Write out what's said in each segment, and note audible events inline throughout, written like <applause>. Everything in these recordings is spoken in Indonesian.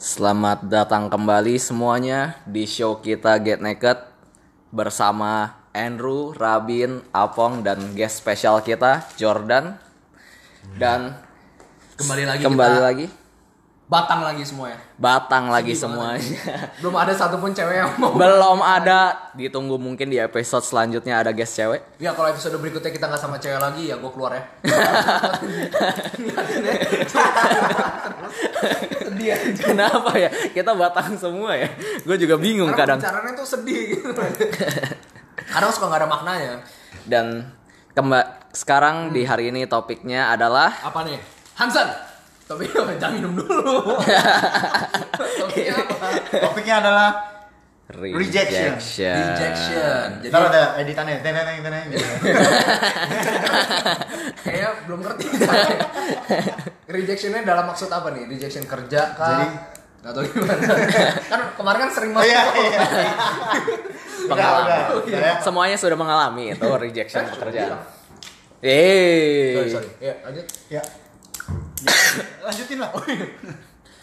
Selamat datang kembali semuanya di show kita Get Naked bersama Andrew, Rabin, Apong dan guest spesial kita Jordan. Dan Kembali lagi kembali kita lagi batang lagi semuanya. batang lagi Sedih semuanya. Belum ada satupun cewek yang mau. Belum ada, ditunggu mungkin di episode selanjutnya ada guest cewek. Ya kalau episode berikutnya kita nggak sama cewek lagi ya gue keluar ya. <laughs> sedih aja. Kenapa ya? Kita batang semua ya. Gue juga bingung Karena kadang. pembicaraannya tuh sedih gitu. Kadang suka nggak ada maknanya. Dan kemba sekarang di hari ini topiknya adalah Apa nih? Hansen. Tapi <laughs> jangan minum dulu. Topiknya apa? Topiknya adalah Rejection. Rejection. Jadi Ntar ada editannya. Teneng teneng teneng. <laughs> kayaknya belum ngerti. <laughs> Rejectionnya dalam maksud apa nih? Rejection kerja kah? Jadi Gak tau gimana. kan kemarin kan sering Oh banget. iya iya. Pengalaman. Udah, udah. Saya Semuanya sudah mengalami itu rejection sudah pekerjaan. bilang. Eh. Sorry, sorry. Ya, lanjut. ya. Lanjutin lah.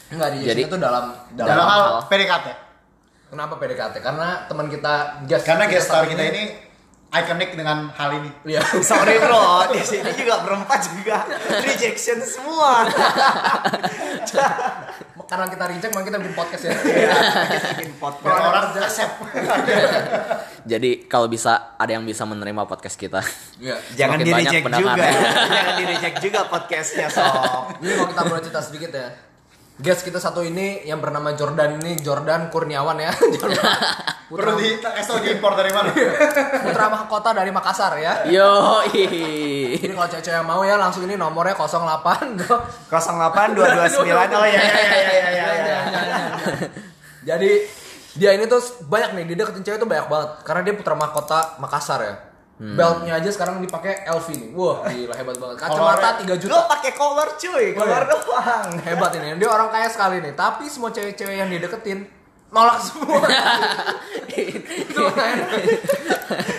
Enggak, rejection Jadi- itu dalam dalam, Dalam hal hal- PDKT. kenapa PDKT? Karena teman kita guest Karena guest star kita ini ikonik dengan hal ini. Iya. <laughs> Sorry bro, di sini juga berempat juga rejection semua. <laughs> Karena kita reject, makanya kita bikin podcast ya. <laughs> Kita bikin Biar podcast. orang accept. <laughs> Jadi kalau bisa ada yang bisa menerima podcast kita. Iya. Jangan di reject juga. <laughs> Jangan di reject juga podcastnya sob. Jadi kalau kita boleh cerita sedikit ya. Guest kita satu ini yang bernama Jordan ini Jordan Kurniawan ya. <laughs> Jordan <laughs> Perlu di tau diimpor dari mana? <laughs> putra mahkota dari Makassar ya. Yo. Jadi kalau cewek-cewek yang mau ya langsung ini nomornya 08 gua 08 229 oh ya ya ya ya ya ya. ya. Jadi dia ini tuh banyak nih, dia deketin cewek tuh banyak banget karena dia putra mahkota Makassar ya. Beltnya aja sekarang dipakai LV nih. Wah, gila hebat banget. Kacamata 3 Lo juta. pakai collar cuy, collar doang. <laughs> Hebat ini. Dia orang kaya sekali nih. Tapi semua cewek-cewek yang dia deketin nolak semua. <laughs> Itu.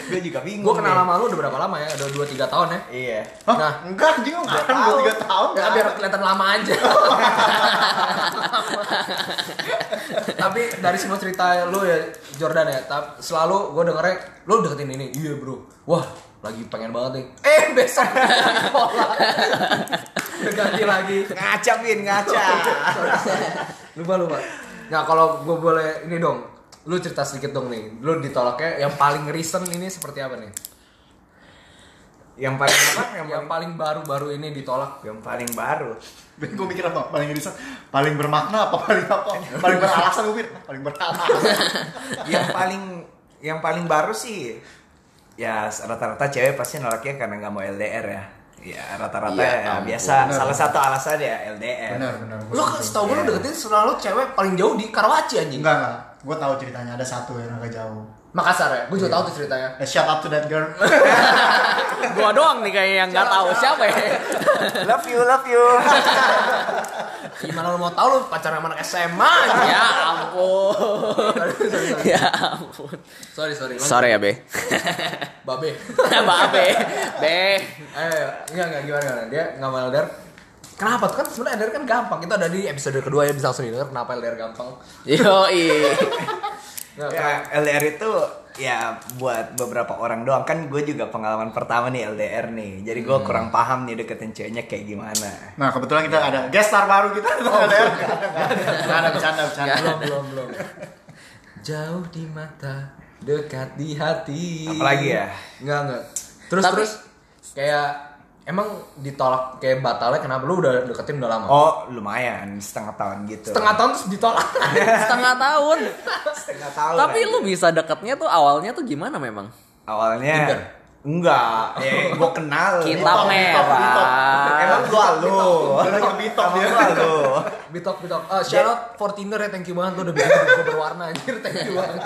Gue juga bingung. Gue kenal sama lu udah berapa lama ya? Udah 2 3 tahun ya. Iya. Hah? Nah. enggak anjing enggak kan tahu. 2 3 tahun. Ya biar kelihatan lama aja. <laughs> Tapi dari semua cerita lu ya Jordan ya, tap, selalu gue dengernya lu deketin ini. Iya bro. Wah lagi pengen banget nih. Eh besok pola. <laughs> Ganti lagi. Ngaca Bin, ngaca. lupa lupa. Nah kalau gue boleh ini dong, lu cerita sedikit dong nih. Lu ditolaknya yang paling recent ini seperti apa nih? Yang paling apa? Yang Yang paling paling baru-baru ini ditolak. yang paling baru. Gue mikir apa? Paling riset, paling bermakna apa paling apa? Paling beralasan gue pikir, paling beralasan. yang paling yang paling baru sih ya rata-rata cewek pasti nolaknya karena nggak mau LDR ya ya rata-rata Ya ya, ampun. biasa Bener, salah satu alasan ya LDR Benar, benar. Lu kan setahu gue lu deketin selalu cewek paling jauh di Karawaci anjing. Enggak, enggak. Gue tahu ceritanya ada satu yang agak jauh. Makassar ya? Gue juga tahu tuh ceritanya. Eh, shout out to that girl. <laughs> Gua doang nih kayak yang nggak tahu siapa ya. love you love you <laughs> Gimana lu mau tahu lu pacaran sama anak SMA? ya ampun. sorry, sorry, sorry. <laughs> ya ampun. sorry, sorry. lanjut. Sorry ya, Be. Babe. Mbak Be. Eh, enggak enggak gimana gimana. Dia enggak mau. Kenapa tuh kan sebenarnya LDR kan gampang. Kita ada di episode kedua ya bisa langsung denger kenapa LDR gampang. <laughs> Yo, Nggak, ya LDR itu ya buat beberapa orang doang kan gue juga pengalaman pertama nih LDR nih jadi gue kurang paham nih deketin ceweknya kayak gimana Nah, kebetulan kita ada guest star baru kita. Oh, ada. Enggak ada bercanda, bercanda. belum belum belum. Jauh di mata, dekat di hati. Apalagi ya? Enggak enggak. Terus Tapi- terus kayak emang ditolak kayak batalnya kenapa lu udah deketin udah lama? oh lumayan setengah tahun gitu Setengah tahun terus ditolak. <laughs> setengah tahun. setengah tahun Tapi lu bisa deketnya tuh awalnya tuh gimana memang? awalnya Tinder? Enggak eh gue kenal Kita merah. emang gua lu lagi bitok gua lu Bitok bitok. Uh, shout out for Tinder ya, thank you banget lu udah bikin gue berwarna anjir, thank you banget.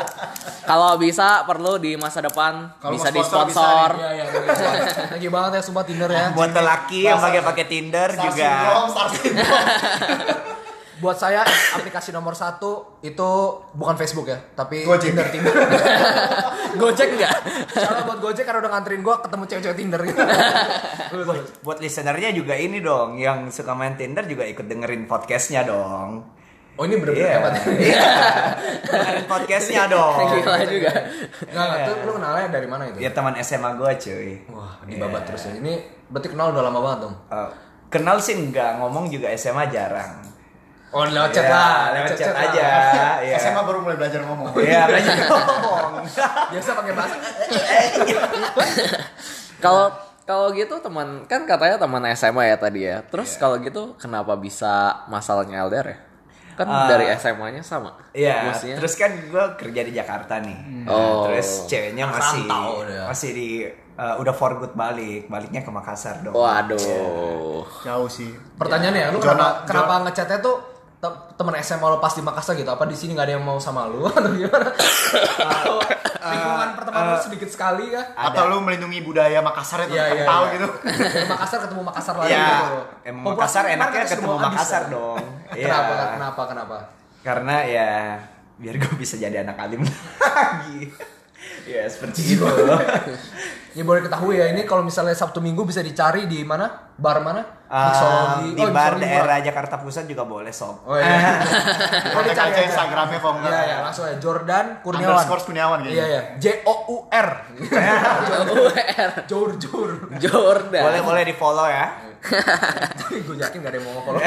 Kalau bisa perlu di masa depan Kalau bisa di sponsor. Iya iya, thank you banget. Thank you banget ya sumpah Tinder ya. buat lelaki yang pakai pakai Tinder Star juga syndrome, star syndrome. <laughs> Buat saya aplikasi nomor satu itu bukan Facebook ya, tapi Gojek. Tinder Tinder. <laughs> Gojek enggak? Soalnya buat Gojek karena udah nganterin gue ketemu cewek-cewek Tinder <laughs> gitu. buat listenernya juga ini dong yang suka main Tinder juga ikut dengerin podcastnya dong Oh ini bener-bener Iya. hebat. <laughs> Iya. Dengerin podcastnya dong. Gila juga. Enggak, enggak. Tuh, lu kenalnya dari mana itu? Ya teman SMA gue cuy. Wah, dibabat terus ya. Ini berarti kenal udah lama banget dong. Eh, kenal sih enggak, ngomong juga SMA jarang. Oh, lewat chat Ya, lah. lewat chat lah. aja. Iya. SMA baru mulai belajar ngomong. Iya, <laughs> belajar ngomong. Biasa pakai bahasa. <laughs> Kalau kalau gitu teman kan katanya teman SMA ya tadi ya. Terus kalau gitu kenapa bisa masalahnya LDR ya? Kan Ah. dari SMA-nya sama. Iya, Maksudnya- terus kan gue kerja di Jakarta nih. Nah, Oh. Terus ceweknya masih Rantau masih di eh, udah for good balik, baliknya ke Makassar dong. Waduh. Jauh sih. Pertanyaannya, lu Zona- kenapa, kenapa ngechatnya tuh temen SMA lo pas di Makassar gitu? Apa di sini nggak ada yang mau sama lu <laughs> atau gimana? Atau lingkungan pertemanan lu sedikit sekali ya? Atau lu melindungi budaya Makassar itu Iya, kan iya, tahu iya. gitu. Makassar ketemu Makassar lagi Iya, gitu. emang Populasi Makassar enaknya ketemu habis Makassar ya? dong. Iya. Kenapa? Kenapa? Kenapa? Karena ya biar gue bisa jadi anak alim <laughs> lagi. Ya seperti <laughs> itu. <laughs> Ya boleh ketahui ya, ini kalau misalnya Sabtu Minggu bisa dicari di mana? Bar mana? Mixology. di Oh, bar daerah Jakarta Pusat juga boleh sob. Oh iya. <laughs> Oh, Kontak dicari aja. Instagramnya kalau enggak. Iya, iya, langsung aja Jordan Kurniawan. Underscore Kurniawan Iya, kayaknya. iya. J O U R. Jor Jor. Jordan. Boleh boleh di follow ya. Gue yakin gak ada yang mau follow.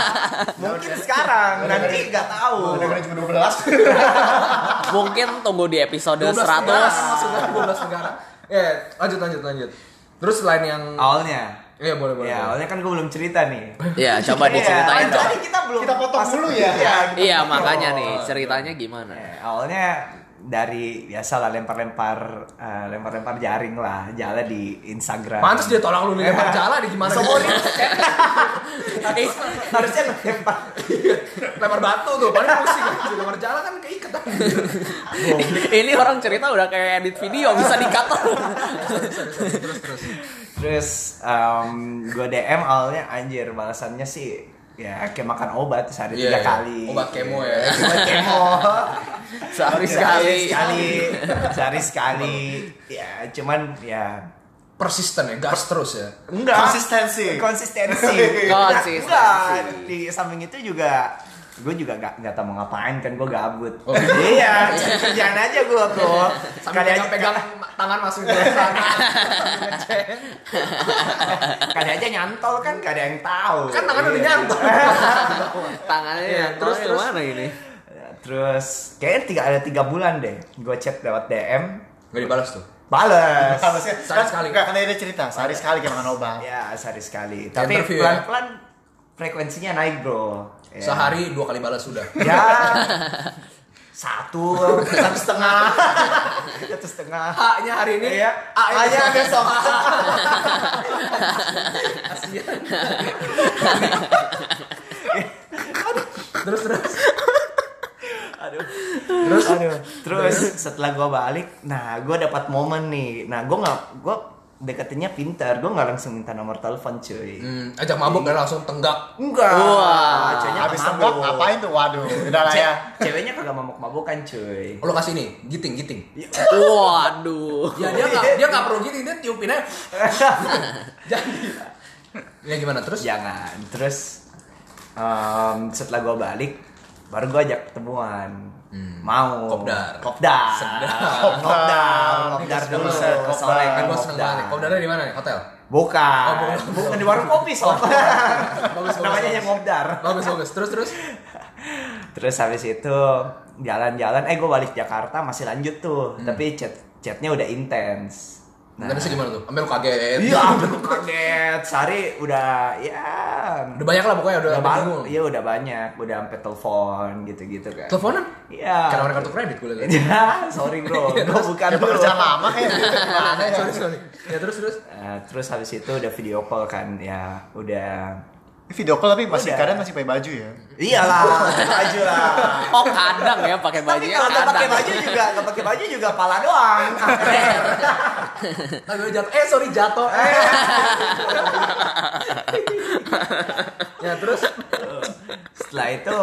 <laughs> Mungkin sekarang nanti nggak tahu. Udah cuma 12. <laughs> Mungkin tunggu di episode 12 negara, 100. maksudnya 12 negara. Ya, lanjut lanjut lanjut. Terus selain yang Awalnya. Iya, boleh boleh. Ya, awalnya kan gue belum cerita nih. Ya, <laughs> coba diceritain Iya, dong. Tadi kita belum Kita potong dulu ya. Iya, Iya, makanya nih ceritanya gimana? Eh, awalnya dari biasa lah lempar-lempar eh, lempar-lempar jaring lah jalan di Instagram. Pantes dia tolak lu nih lempar jala di gimana Sorry. gitu. Harusnya lempar. lempar batu tuh, paling pusing aja. Lempar jala kan keikat. Ini orang cerita udah kayak edit video bisa di-cut. terus terus. Terus gue DM awalnya anjir balasannya sih ya kayak makan obat sehari Iya, tiga iya. kali. Obat kemo ya. Obat kemo. <laughs> Sehari Sehari sekali. sekali. Sehari sekali. <laughs> Ya cuman ya Persisten ya, gas terus ya. enggak Konsistensi. konsistensi <laughs> Konsistensi. enggak di samping itu juga gue juga gak, gak tau mau ngapain kan gue gabut Oh. iya kerjaan aja gue tuh kali aja pegang, tangan masuk ke sana. kali aja nyantol kan gak ada yang tahu kan tangan udah Iya. nyantol. <laughs> Tangannya Iya, terus terus, terus. mana ini? Ya, terus kayaknya tiga ada tiga bulan deh gue chat lewat DM Gak dibalas tuh. balas Harusnya Sehari sekali. Enggak, kan ada cerita. Sehari sekali kayak makan obat. ya sehari sekali tapi ya? pelan pelan frekuensinya naik bro Ya. Sehari dua kali balas sudah. <laughs> ya satu satu setengah satu setengah A-nya hari ini. Iya. A-nya A-nya besok. Terus terus. Aduh. Terus aduh. Terus setelah gua balik, nah gua dapat momen nih. Nah, nggak gua deketinnya pintar. Gua nggak langsung minta nomor telepon, cuy. Hmm, ajak mabuk dan langsung tenggak. Enggak. Wah. ceweknya Habis mabuk. ngapain tuh? Waduh, udah lah Ce- ya. Ceweknya kagak mabuk-mabukan, cuy. Oh, lo kasih ini, giting giting. Waduh. Ya dia nggak dia nggak perlu giting, dia tiupin aja. <laughs> Jadi. Ya gimana terus? Jangan. Terus em, setelah gua balik, baru gua ajak ketemuan. Mau. Kopdar. <laughs> Kopdar. Kopdar. Kopdar dulu. dulu. Sore Kan kan gue seneng banget. Dari di mana nih? Hotel. Bukan. Oh, bukan. <laughs> bukan di warung kopi, sob. <laughs> bagus, Namanya bagus. yang ngobdar. Bagus bagus. Terus terus. Terus habis itu jalan-jalan, eh gue balik Jakarta masih lanjut tuh, tapi chat chatnya udah intens. Nah, sih gimana tuh? Ambil kaget. Iya, <laughs> aduh kaget. Sehari udah ya Udah banyak lah pokoknya udah udah banyak. Iya udah banyak, udah sampai telepon gitu-gitu kan. Teleponan? Iya. Karena orang kartu kredit gue lihat. Ya, sorry bro, <laughs> gue bukan Ya bro. pekerjaan lama kayak gitu. Gimana ya? sorry sorry. Ya terus terus. Nah, terus habis itu udah video call kan, ya udah Video call tapi masih Udah. kadang masih pakai baju ya. Iyalah, <laughs> baju lah. Oh kadang ya pakai Tapi bajunya kalau nggak pakai baju juga, nggak pakai baju juga pala doang. Gue jatuh. Eh sorry jatuh. Eh. ya terus. Setelah itu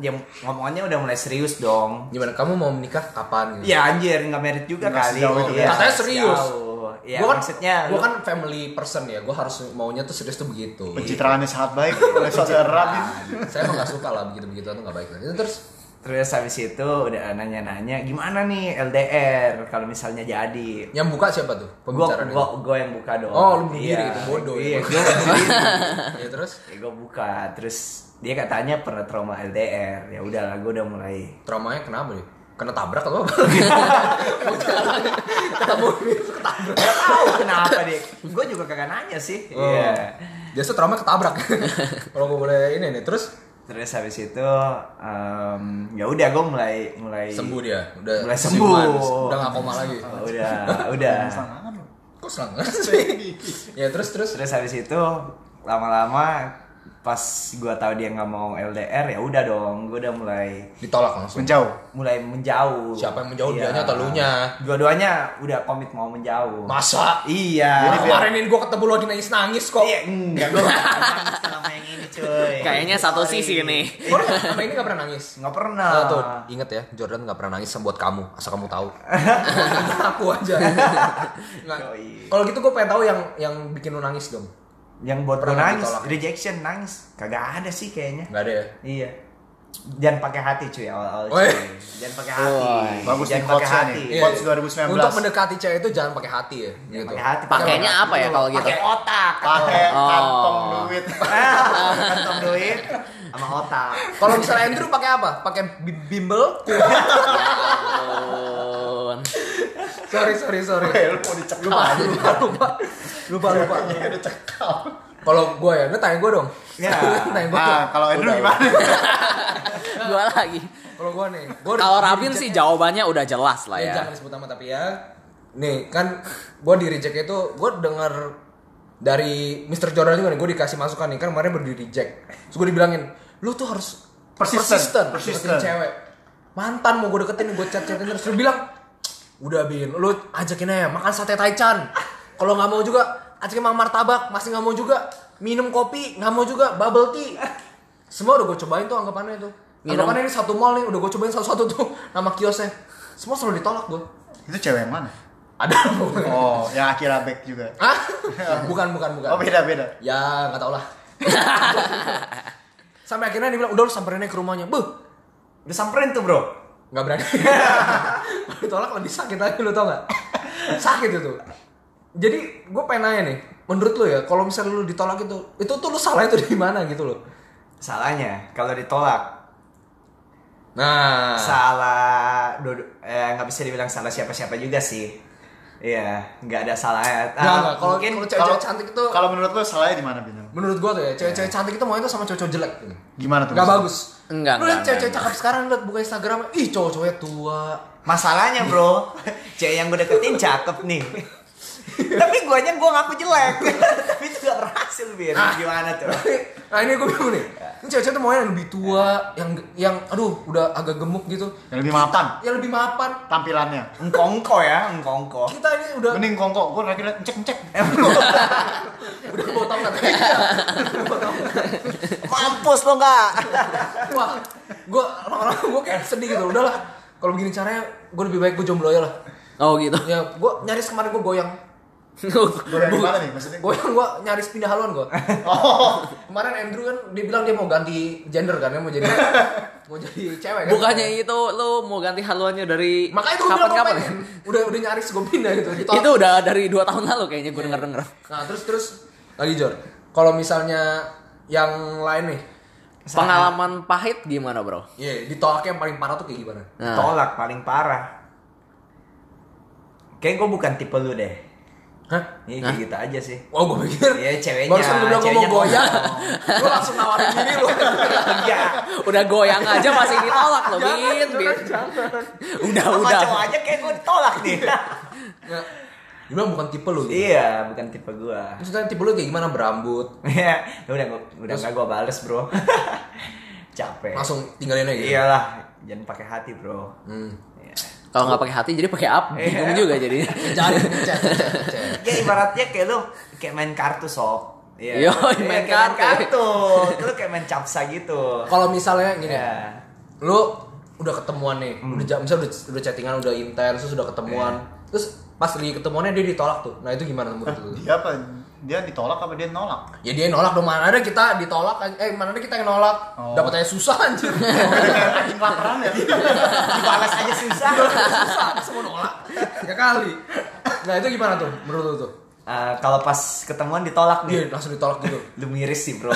ya ngomongannya udah mulai serius dong. Gimana? Kamu mau menikah kapan? Gitu? Ya anjir nggak merit juga Nggak kali. sejauh itu Iya, Katanya serius. jauh. Ya, gua kan maksudnya gua lu- kan family person ya. Gua harus maunya tuh serius tuh begitu. Pencitraannya sangat baik oleh saudara Rabin. Saya emang gak suka lah begitu-begitu tuh gak baik. Itu terus Terus habis itu udah nanya-nanya gimana nih LDR kalau misalnya jadi. yang buka siapa tuh? Gua Pembicaraan gua gua yang buka dong. Oh, lu diri gitu, bodoh Iya, <laughs> ya. gua bunuh diri. ya terus ya gue buka terus dia katanya pernah trauma LDR ya udahlah gue udah mulai traumanya kenapa nih? Kena tabrak atau apa? Ketemu ketabrak. Gak tahu kenapa dia gue juga kagak nanya sih Oh. iya Biasa trauma ketabrak. <laughs> Kalau gue boleh ini nih, terus terus habis itu em, ya udah gue mulai mulai sembuh dia, udah mulai siuman, sembuh udah gak koma lagi. Oh, udah udah. Kok selang sih? <laughs> ya terus terus terus habis itu lama-lama pas gue tahu dia nggak mau LDR ya udah dong gue udah mulai ditolak langsung. Menjauh. mulai menjauh Siapa yang menjauh, Iya. dianya atau lunya? dua-duanya udah komit mau menjauh Masa? iya Wah, kemarin ini gue ketemu lo lagi nangis-nangis kok. Iya, enggak gue nangis sama yang ini cuy. Kayaknya satu sisi nih. Lo sama ini gak pernah nangis? Nggak pernah. Nah, tuh, inget ya, Jordan gak pernah nangis buat kamu, asal kamu tahu. <laughs> Aku aja. Nggak. Yoi. Kalau gitu gue pengen tahu yang yang bikin lo nangis dong. Yang buat gue Pernah nangis, ditolak. rejection nangis, kagak ada sih kayaknya. Gak ada ya? Iya. Jangan pakai hati cuy awal-awal Woi. cuy. Jangan pakai hati. Woi. Bagus Jangan pakai hati. nih. Quotes 2019. Iya. Untuk mendekati cewek itu jangan pakai hati ya. Jangan Gitu. pakai hati. Pakainya pakai apa ya kalau gitu? Pakai otak. Pakai Oh. kantong duit. <laughs> Kantong duit sama otak. Kalau misalnya Andrew pakai apa? Pakai bi- bimbel? <laughs> Sorry sorry sorry. Eh, lu mau dicekal. Lupa lupa lupa lupa lupa. Iya, dicekal. Kalau gue ya, lu tanya gue dong. Ya. <laughs> tanya gue. Nah, kalau Andrew Udah, gimana? <laughs> Gua lagi. Kalau gue nih, gue Kalau Rabin sih jawabannya udah jelas lah ya. ya. jangan disebut nama tapi ya. Nih kan gue di reject itu gue denger dari Mr. Jordan juga nih gue dikasih masukan nih kan kemarin baru di reject. Terus gue dibilangin, lu tuh harus Persisten, persisten, persisten. cewek. Mantan mau gue deketin gue chat chatin terus lu bilang, udah bin, lu ajakin aja makan sate taichan. Kalau nggak mau juga ajakin makan martabak, masih nggak mau juga minum kopi, nggak mau juga bubble tea. Semua udah gue cobain tuh anggapannya tuh. Minum. Anggapannya ini satu mall nih, udah gue cobain satu-satu tuh <laughs> nama kiosnya. Semua selalu ditolak gue. Itu cewek yang mana? Ada <laughs> Oh, yang Akira Beck juga. Hah? <laughs> bukan, bukan, bukan. Oh, beda-beda. Ya, nggak tau lah. Sampai akhirnya dia bilang, udah lu samperin aja ke rumahnya. Buh, Udah samperin tuh bro. Nggak berani. <laughs> Kalau ditolak lebih sakit lagi, lu tau nggak? Sakit itu. Jadi, gue pengen nanya nih, menurut lu ya, kalau misalnya lu ditolak itu, itu tuh lu salah itu di mana gitu loh? Salahnya kalau ditolak Nah, salah eh nggak bisa dibilang salah siapa-siapa juga sih. Iya, nggak ada salahnya. Nggak, Ah, nggak. Kalau- mungkin kalau cewek-cewek cantik itu, Kalau menurut lu salahnya di mana, Bintang? menurut gue tuh ya, cewek-cewek cantik itu maunya tuh sama cowok-cowok jelek. Gitu. Gimana tuh? Gak bagus. Enggak, Lu enggak, cewek-cewek cakep sekarang liat buka Instagram, ih cowok-cowoknya tua. masalahnya bro, cewek yang gue deketin cakep nih. Tapi guanya gue ngaku jelek. <laughs> Tapi itu gak berhasil bir. Ah. Gimana tuh? Nah ini gue bingung nih. Ini cewek-cewek tuh maunya yang lebih tua, yang yang aduh udah agak gemuk gitu. Yang lebih mapan Yang lebih mapan. tampilannya. Engkongko ya, engkongko. Kita ini udah Mending kongkok, gua lagi liat cek-cek. udah mau <laughs> tau nggak? Mampus lo nggak? <laughs> Wah, gue lama-lama gue kayak sedih gitu. Udahlah, kalau begini caranya gue lebih baik gue jomblo aja lah. Oh gitu. Ya gue nyaris kemarin gue goyang. Goyang gimana nih maksudnya? Goyang gue nyaris pindah haluan gue. <laughs> Oh, Kemarin Andrew kan dia bilang dia mau ganti gender kan, dia mau jadi <laughs> mau jadi cewek kan. Bukannya itu lu mau ganti haluannya dari Makanya itu gue bilang gue kapan-kapan? pengen. Udah udah nyaris gue pindah gitu. Ditolak. Itu udah dari dua tahun lalu kayaknya gue denger denger. Nah terus terus lagi Jor. Kalau misalnya yang lain nih, Pengalaman pahit gimana bro? iya ditolaknya yang paling parah tuh kayak gimana? Nah, Tolak paling parah. Kayak gue bukan tipe lu deh. Hah? Ini Hah? kayak gitu aja sih. Oh gue pikir Iya, ceweknya, Barusan gue bilang mau goyang <laughs> ngomong. Lu langsung nawarin diri lu Iya. udah goyang aja masih ditolak loh, Bin, Bin. Udah, Sama udah. cowok aja kayak gue ditolak nih. ya. Dia bilang bukan tipe lu gitu. iya, bukan tipe gue. Maksudnya tipe lu kayak gimana berambut Iya, udah gua, udah nggak gue bales bro. <laughs> Capek. Langsung tinggalin aja gitu Iyalah, jangan pakai hati bro. hmm. Iya. Kalau nggak pakai hati jadi pakai apa? Bingung Iya. juga jadinya. Jangan ngechat, ngechat, ngechat. Ya ibaratnya kayak lu kayak main kartu sob. Yo, Iya, main kayak kartu. kartu. Lu kayak main capsa gitu. Kalau misalnya gini Iya. Lu udah ketemuan nih Udah jam, misalnya udah, udah chattingan, udah intens Terus udah ketemuan Terus pas lagi ketemuannya dia ditolak tuh. Nah itu gimana tuh menurut lu? Dia apa? Dia ditolak apa dia nolak? Ya dia nolak dong mana ada kita ditolak eh mana ada kita yang nolak. Oh. Dapatnya susah anjir. <laughs> Kayak anjing laparan ya. Dibalas aja susah. susah semua nolak. Ya kali. Nah itu gimana tuh menurut lu tuh? Eh, kalau pas ketemuan ditolak Dia nih. langsung ditolak gitu. Lu miris sih, Bro.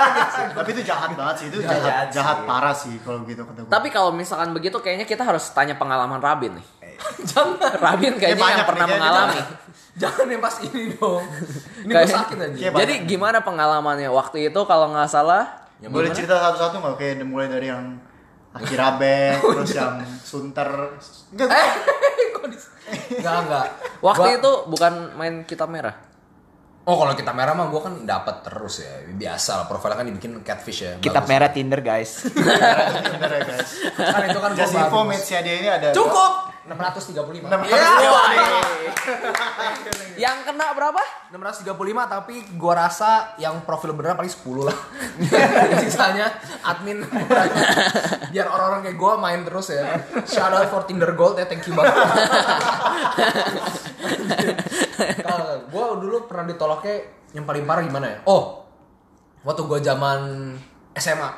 <laughs> Tapi itu jahat banget sih. Itu Jahat jahat, sih. jahat parah sih kalau gitu kata gue. Tapi kalau misalkan begitu kayaknya kita harus tanya pengalaman Rabin nih. <laughs> Jangan. Rabin kayaknya banyak yang pernah mengalami. Jangan yang pas ini dong. <laughs> Ini gue Kayak- sakit aja. Kayak Jadi gimana pengalamannya waktu itu kalau nggak salah? Yang Boleh gimana? cerita satu-satu nggak? Kayak mulai dari yang Akirabe, <laughs> terus yang Sunter. Enggak, Eh, <laughs> Enggak, enggak. Waktu Gua- itu bukan main kitab merah. Oh, kalau kita merah mah gua kan dapat terus ya. Biasa lah, profilnya kan dibikin catfish ya. Kitab Bagus. merah Tinder, guys. Bener ya guys. Kan itu kan Just info dia ini ada Cukup. 635. 635. Iya. Yang kena berapa? 635 tapi gua rasa yang profil beneran paling 10 lah. <laughs> Sisanya admin biar orang-orang kayak gua main terus ya. Shout out for Tinder Gold ya, thank you banget. Gua dulu pernah ditolaknya yang paling parah gimana ya? Oh, waktu gua zaman SMA.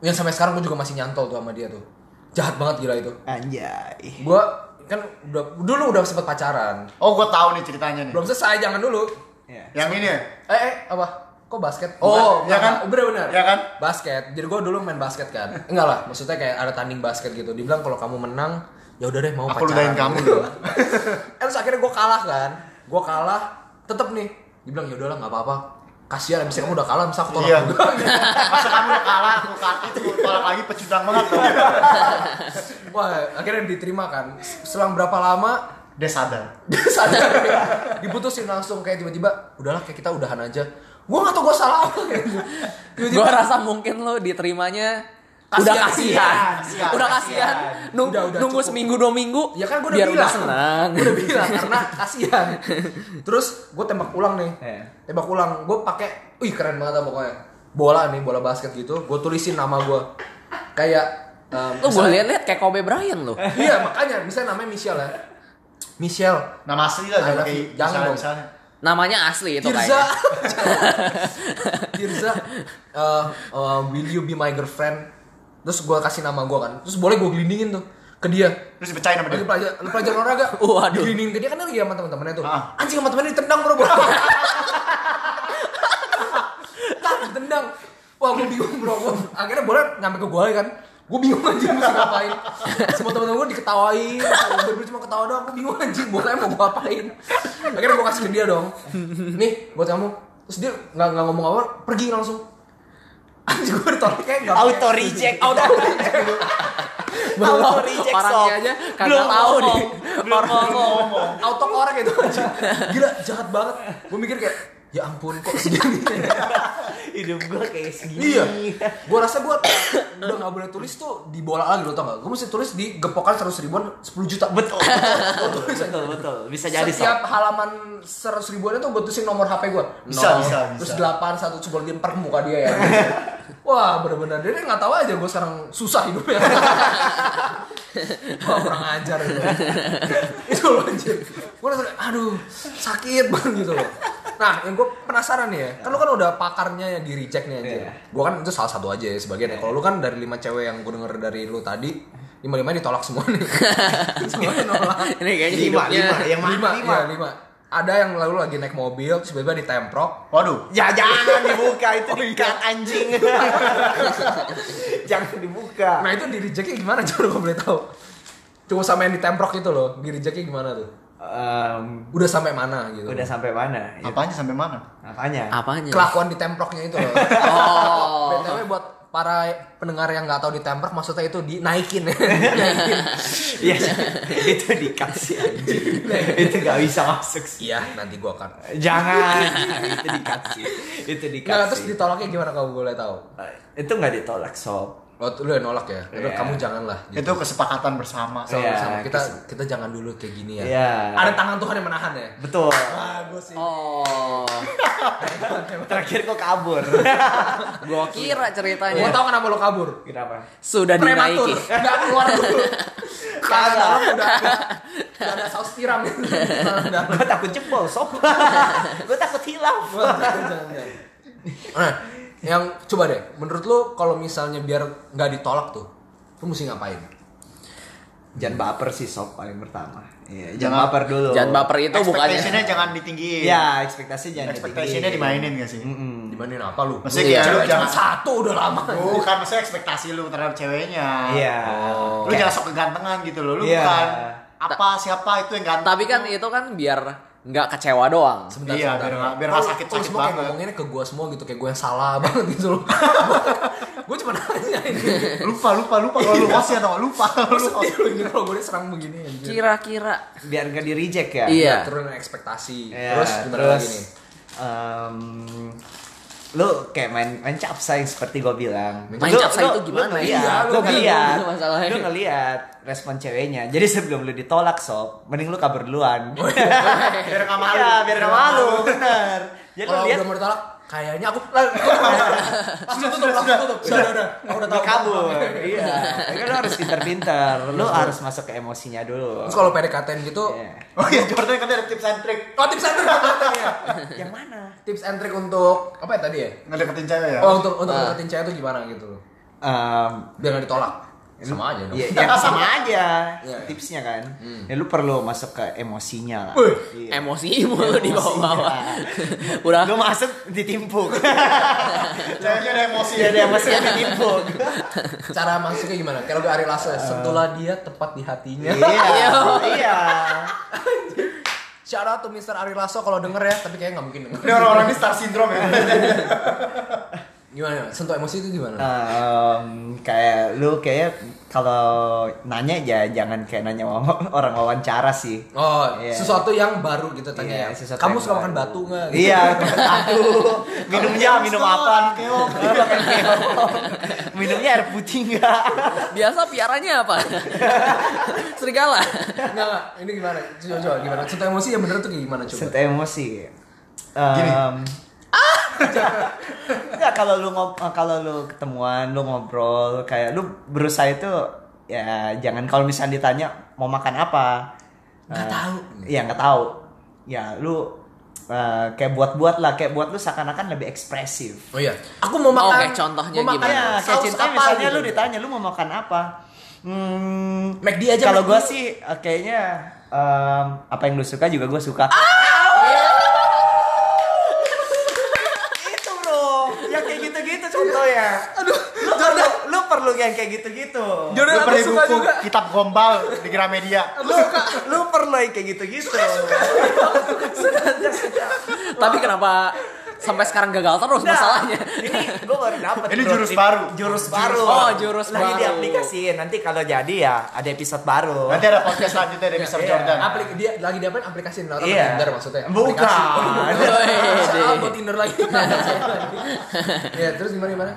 Yang sampai sekarang gua juga masih nyantol tuh sama dia tuh. Jahat banget gila itu. Anjay. Gua kan udah dulu udah sempet pacaran. Oh, gue tahu nih ceritanya nih. Belum selesai, jangan dulu. Iya. Yang ini ya? Eh, eh, apa? Kok basket? Bukan, Oh, ya kan? Bener bener. Ya kan? Basket. Jadi gue dulu main basket kan. Enggak lah, maksudnya kayak ada tanding basket gitu. Dibilang kalau kamu menang, ya udah deh mau Aku pacaran. ludahin kamu gitu. Eh, <laughs> Terus akhirnya gue kalah kan. Gue kalah, tetep nih. Dibilang ya udahlah nggak apa-apa. Kasihan abis kamu udah kalah, misal aku tolak Iya. juga. <laughs> Masa kamu udah kalah, aku kalah itu gua tolak lagi pecundang banget dong. <laughs> Wah, akhirnya diterima kan. Selang berapa lama Dia sadar. <laughs> dia sadar diputusin langsung kayak tiba-tiba udahlah kayak kita udahan aja. Gue nggak tau gue salah apa. Gue rasa mungkin lo diterimanya udah Kasihan, kasihan, kasihan, udah kasihan. kasihan, Nung- Udah, udah nunggu cukup. seminggu dua minggu, Ya kan gue udah biar bilang. udah senang. Gue udah bilang karena <laughs> kasihan. Terus gue tembak ulang nih. Iya. Tembak ulang. Gue pakai, wih keren banget lah pokoknya. Bola nih, bola basket gitu. Gue tulisin nama gue. Kayak um, Lo gue misalnya- liat-liat kayak Kobe Bryant lo. <laughs> Iya makanya, misalnya namanya Michelle ya. Michelle. Nama asli lah, jangan kayak. Jangan dong. misalnya. Namanya asli itu Tirza. kayaknya. Tirza. uh, uh, will you be my girlfriend? Terus gue kasih nama gue kan. Terus boleh gue gelindingin tuh ke dia. Terus dipecahin sama Lagi dia. pelajar, lagi pelajar olahraga. <laughs> Waduh. Digelindingin ke dia kan lagi sama teman-temannya tuh. Ah. Anjing sama temennya ditendang bro. bro. <laughs> tak ditendang. Wah gue bingung bro. Gua, akhirnya boleh nyampe ke gue kan. Gue bingung anjing mesti ngapain. Semua temen-temen gue diketawain. Gue cuma ketawa doang. Gue bingung anjing. Bolanya mau gue apain. Akhirnya gue kasih ke dia dong. Nih buat kamu. Terus dia nggak ngomong apa. Pergi langsung. Anjing gue ditolak kayak nggak Auto reject. Auto reject. Auto reject, orangnya aja Belum tahu nih. Belum ngomong. auto korek itu gila jahat banget gue mikir kayak ya ampun kok segini <laughs> Hidup gue kayak segini. iya. Gue rasa gue udah nggak boleh tulis tuh di bola lagi lo tau gak gue mesti tulis di gepokan seratus ribuan 10 juta. Betul. <laughs> betul, betul. Bisa jadi setiap sob. halaman seratus ribuan itu gue tulisin nomor HP gue Bisa, bisa, terus bisa. delapan satu coba lempar ke muka dia ya. <laughs> Wah bener-bener. Dia nggak tahu aja gue sekarang susah hidupnya. Wah kurang ajar. Itu itu loh anjir gue rasa aduh sakit banget gitu loh nah yang gue penasaran nih ya kan lu kan udah pakarnya ya di reject nih anjir Iya. gue kan itu salah satu aja ya sebagian ya kalau lu kan dari lima cewek yang gue denger dari lu tadi lima lima ditolak semua nih <laughs> semuanya nolak Ini kayaknya Lima, hidupnya lima. Yang mana? lima, Lima. iya, lima. Ada yang lalu lagi naik mobil, tiba-tiba ditemprok. Waduh. Ya jangan <laughs> dibuka itu dikat anjing. <laughs> jangan dibuka. Nah itu di rejectnya gimana coba gue boleh tahu? Coba sama yang ditemprok itu loh, di rejectnya gimana tuh? Em, Udah sampai mana gitu? udah sampai mana? Ya, Apanya sampai mana? Apanya? apanya? Kelakuan ditemproknya itu loh. <laughs> Oh. BTW buat para pendengar yang nggak tahu ditemprok maksudnya itu dinaikin <laughs> dinaikin Iya, itu dikasih anjing. itu gak bisa masuk sih. iya nanti gua akan Jangan, itu dikasih. Itu nggak terus dikasih. ditolaknya gimana kalau boleh tahu itu nggak ditolak sob. Oh lu yang nolak ya Udah, Iya. kamu janganlah gitu. Itu kesepakatan bersama. So, Iya, sama kita kes- kita jangan dulu kayak gini ya Iya. ada tangan Tuhan yang menahan ya Betul. bagus sih Oh, <laughs> Terakhir kok kabur. <laughs> gua kira Gua ceritanya tau kenapa lo kabur Kenapa? sudah Prematur dinaiki. Gak keluar dulu <laughs> dalam udah ada udah ada saus tiram gue takut jebol sob gue takut hilaf. Nah, yang coba deh, menurut lu kalau misalnya biar nggak ditolak tuh, lu mesti ngapain? jangan baper sih sob paling pertama Iya, jangan Jangan- baper dulu Jangan baper itu bukannya Expectation-nya jangan ditinggiin. ya ekspektasi jangan Expectation-nya ditinggiin. dimainin gak sih? Mm-mm. Dimainin apa lu? Maksudnya Iya. kayak lu jangan satu udah lama. Bukan, maksudnya ekspektasi lu terhadap ceweknya. iya Lu jangan sok kegantengan gitu loh. Lu Iya. bukan apa siapa itu yang ganteng. tapi kan itu kan biar nggak kecewa doang Sebentar, Iya, sebentar. biar nggak- biar Oh, nggak lu- sakit-sakit lu semua kayak banget. ngomonginnya ke gua semua gitu, kayak gua yang salah <laughs> banget gitu loh. <laughs> gua cuma nanya ini. lupa lupa lupa kalau lu host ya tau nggak? lupa lu host. Sedih lu ini kalau gua diserang begini kira-kira biar gak di reject ya Iya. Turun ekspektasi. Iya, terus gimana terus, lagi nih? Lu kayak main main capsai seperti gue bilang. Main Lu- capsai lu- itu gimana Lu ya? Iya, lu ngeliat, lu ngeliat respon ceweknya. Jadi sebelum lu ditolak sob, mending lu kabur duluan. biar nggak malu Iya, biar gak malu, bener. Jadi lu Kalau lihat udah mau ditolak, kayaknya aku langsung tutup, langsung tutup. Sudah, udah, aku udah tahu. kabur. Iya, Makanya lu harus pinter-pinter. Lu harus masuk ke emosinya dulu. Terus kalau PDKT gitu, Iya. oh iya Jordan kan ada tips and trick oh tips and trick ya. Yang mana? Tips and trick untuk apa ya tadi ya? ngedeketin cewek ya Oh untuk untuk Ah. deketin cewek itu gimana gitu? Biar nggak ditolak. Sama aja dong. Iya, ya <laughs> sama aja Iya. tipsnya kan. Ya lu perlu masuk ke emosinya lah. Wih, Iya. emosi mulu di bawah-bawah <laughs> udah Lu masuk ditimpuk. <laughs> ceweknya ada emosi ya ada emosi yang ditimpuk. Cara masuknya gimana? Kalau gue Ari Lasso ya, sentuhlah dia tepat di hatinya. iya. Iya. Shout out to Mr. Ari Lasso kalau denger ya, tapi kayaknya nggak mungkin denger. ini orang-orang ini star syndrome ya Gimana? Sentuh emosi itu gimana? Em, kayak lu kayak kalau nanya ya jangan kayak nanya <laughs> orang wawancara sih. Oh, Iya. sesuatu yang baru gitu tanya Iya, ya. sesuatu Kamu suka makan batu nggak? <laughs> Iya, <laughs> aduh. Minumnya minum apa? keong. Makan keong. Minumnya air putih enggak? biasa piaranya apa serigala Enggak, enggak. Ini gimana? Coba, coba gimana? Sentuh emosi yang bener tuh kayak gimana coba? Sentuh emosi. Gini. Um, Enggak kalau lu ngob kalau lu ketemuan, lu ngobrol kayak lu berusaha itu ya jangan kalau misalnya ditanya mau makan apa. Nggak Eh, tahu. Iya, nggak tahu. Ya, lu eh, kayak buat-buat lah, kayak buat lu seakan-akan lebih ekspresif. Oh iya. Aku mau makan. Oke, contohnya mau makan gimana? Iya, kayak saus cinta apa misalnya gitu. lu ditanya lu mau makan apa? Hmm, McD aja, Kalau gua sih eh, kayaknya em, apa yang lu suka juga gua suka. Itu bro, yang kayak gitu-gitu contoh ya. Aduh, lu, perlu, lu perlu yang kayak gitu-gitu. Jordan, lu suka buku juga. kitab gombal di Gramedia <laughs> Lu, lu perlu yang kayak gitu-gitu. tapi kenapa sampai sekarang gagal terus Nah, masalahnya Ini gue baru dapet Ini bro, jurus baru. Jurus baru. Oh, jurus Lagi baru. diaplikasiin. Nanti kalau jadi ya ada episode baru. nanti ada podcast selanjutnya dari Mr. Iya. Jordan Aplik dia lagi diapain aplikasi Naruto Iya. Tinder maksudnya. Bukan. Aplikasi. <laughs> Wede. buat Tinder lagi. <laughs> ya, terus gimana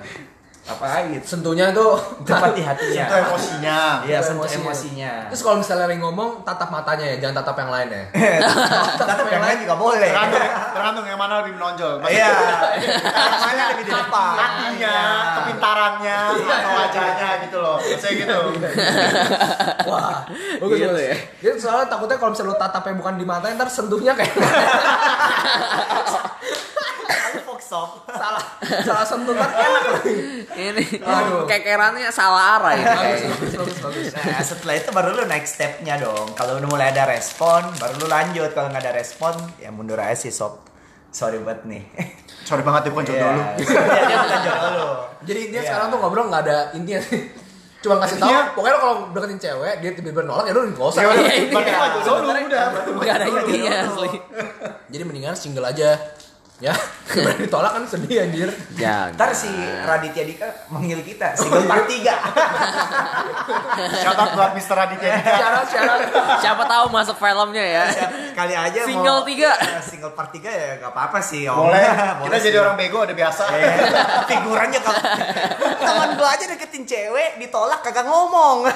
gitu? Sentuhnya tuh <laughs> Tepat di hatinya. itu emosinya Iya, Sentuh sentuh emosinya. Terus kalau misalnya lagi ngomong tatap matanya ya, jangan tatap yang lain ya. <laughs> Tetap yang lain juga boleh. tergantung tergantung yang mana lebih menonjol Iya. Yang mana lebih di depan. hatinya kepintarannya atau wajahnya gitu loh saya gitu <laughs> Wah, bagus Gitu bagus. ya. Jadi soalnya takutnya kalau misalnya lu tatapnya bukan di mata, ntar sentuhnya kayak Salah salah sentuh ntar enak ini Aduh. kekerannya salah arah ya Bagus, bagus, bagus. Nah, setelah itu baru lu next stepnya dong. Kalau udah mulai ada respon, baru lu lanjut. Kalau nggak ada respon, ya mundur aja sih sob. Sorry banget nih. sorry banget ya bukan jodoh lu dia bukan jodoh lu. Jadi dia sekarang tuh ngobrol nggak ada intinya sih. Cuma ngasih tahu, pokoknya kalau deketin cewek, dia tiba-tiba nolak, ya udah nggak usah. Ya Iya, ya. lu udah nggak ada intinya asli Jadi mendingan single aja. Ya, <laughs> ditolak kan sedih anjir. jangan Ntar si Raditya Dika manggil kita single part 3. shout out buat Mr. Raditya Dika <laughs> siapa tahu masuk filmnya ya Kali aja Single mau, tiga. <laughs> Ya, single part 3 ya gak apa-apa sih. Om. boleh Boleh kita sih. jadi orang bego udah biasa Iya. Figurannya kalau teman gua aja deketin cewek ditolak kagak ngomong.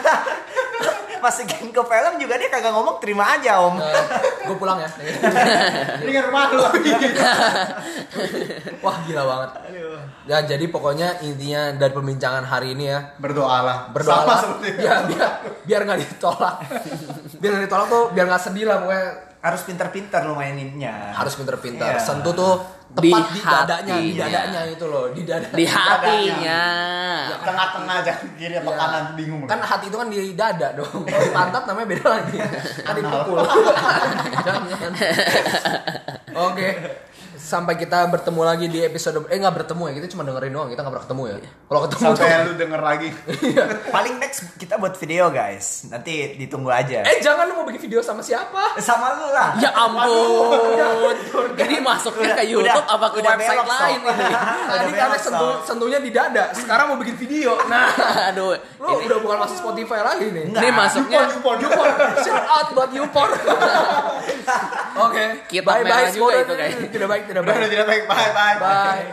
masukin ke film juga dia kagak ngomong terima aja om. gue pulang ya. Ini kan rumah lu. Wah gila banget. Ya jadi pokoknya intinya dari pembincangan hari ini ya. Berdoalah. berdoa Sama seperti ya biar biar nggak ditolak. Biar nggak ditolak tuh biar nggak sedih lah pokoknya. Harus pinter-pinter lu maininnya. harus pinter-pinter. Iya. sentuh tuh Di tepat di, dadanya di dadanya itu loh di dada. Di hatinya. Tengah-tengah jangan kiri apa Ya. kanan bingung. kan hati itu kan di dada dong. <laughs> Kalau di pantat namanya beda lagi. Kan dipukul. <laughs> <laughs> Oke sampai kita bertemu lagi di episode eh nggak bertemu ya kita cuma dengerin doang kita nggak pernah ketemu ya kalau ketemu tuh Sampai lu denger lagi. <laughs> Paling next kita buat video guys. Nanti ditunggu aja. eh jangan lu mau bikin video sama siapa Sama lu lah. Ya ampun. <laughs> Jadi masuknya ke YouTube udah, apa ke udah website belok, lain ini? <laughs> tadi karena sentuh sentuhnya di dada sekarang mau bikin video nah Aduh. lu udah bukan masuk Spotify lagi nih Ini masuknya Youporn, Youporn, shout out buat Youporn. Oke, bye bye juga semua. itu kayaknya. Tidak baik, tidak Udah, baik. udah tidak baik. Bye bye. Bye.